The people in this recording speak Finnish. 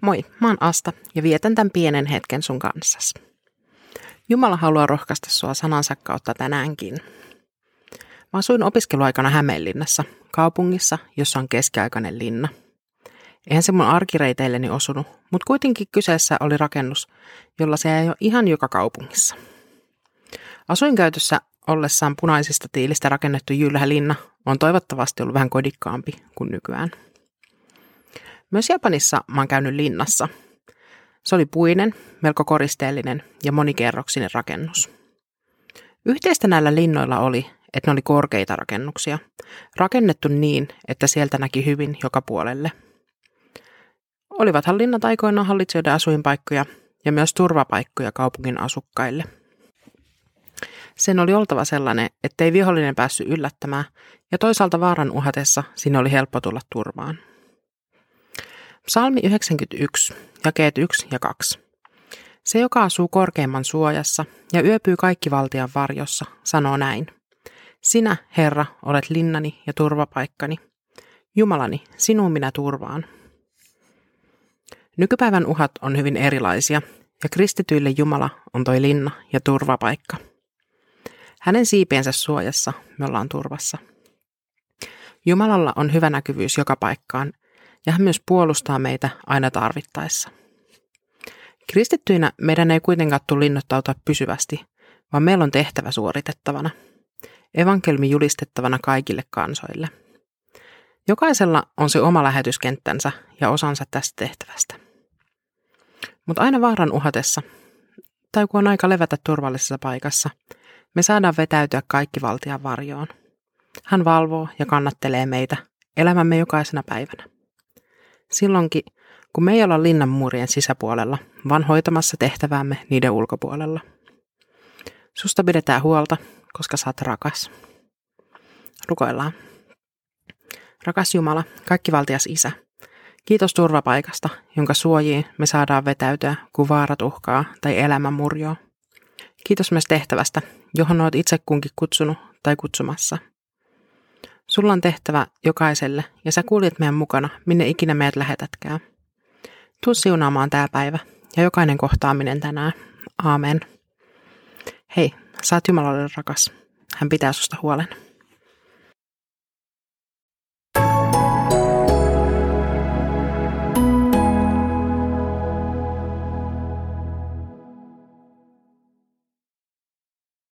Moi, mä oon Asta ja vietän tämän pienen hetken sun kanssas. Jumala haluaa rohkaista sua sanansa kautta tänäänkin. Mä asuin opiskeluaikana Hämeenlinnassa, kaupungissa, jossa on keskiaikainen linna. Eihän se mun arkireiteilleni osunut, mutta kuitenkin kyseessä oli rakennus, jolla se ei ole ihan joka kaupungissa. Asuinkäytössä ollessaan punaisista tiilistä rakennettu linna on toivottavasti ollut vähän kodikkaampi kuin nykyään. Myös Japanissa mä oon käynyt linnassa. Se oli puinen, melko koristeellinen ja monikerroksinen rakennus. Yhteistä näillä linnoilla oli, että ne oli korkeita rakennuksia, rakennettu niin, että sieltä näki hyvin joka puolelle. Olivathan linnat aikoinaan hallitsijoiden asuinpaikkoja ja myös turvapaikkoja kaupungin asukkaille. Sen oli oltava sellainen, ettei vihollinen päässyt yllättämään, ja toisaalta vaaran uhatessa sinne oli helppo tulla turvaan. Psalmi 91, jakeet 1 ja 2. Se, joka asuu korkeimman suojassa ja yöpyy kaikki valtian varjossa, sanoo näin. Sinä, Herra, olet linnani ja turvapaikkani. Jumalani, sinuun minä turvaan. Nykypäivän uhat on hyvin erilaisia, ja kristityille Jumala on toi linna ja turvapaikka. Hänen siipiensä suojassa me ollaan turvassa. Jumalalla on hyvä näkyvyys joka paikkaan, ja hän myös puolustaa meitä aina tarvittaessa. Kristittyinä meidän ei kuitenkaan tule linnoittautua pysyvästi, vaan meillä on tehtävä suoritettavana. Evankelmi julistettavana kaikille kansoille. Jokaisella on se oma lähetyskenttänsä ja osansa tästä tehtävästä. Mutta aina vaaran uhatessa, tai kun on aika levätä turvallisessa paikassa, me saadaan vetäytyä kaikki valtian varjoon. Hän valvoo ja kannattelee meitä elämämme jokaisena päivänä. Silloinkin, kun me ei olla linnan muurien sisäpuolella, vaan hoitamassa tehtäväämme niiden ulkopuolella. Susta pidetään huolta, koska oot rakas. Rukoillaan. Rakas Jumala, kaikkivaltias Isä, kiitos turvapaikasta, jonka suojiin me saadaan vetäytyä, kun vaarat uhkaa tai elämä murjoo. Kiitos myös tehtävästä, johon olet itse kunkin kutsunut tai kutsumassa – Sulla on tehtävä jokaiselle ja sä kuljet meidän mukana, minne ikinä meidät lähetätkään. Tuu siunaamaan tää päivä ja jokainen kohtaaminen tänään. Aamen. Hei, sä oot Jumalalle rakas. Hän pitää susta huolen.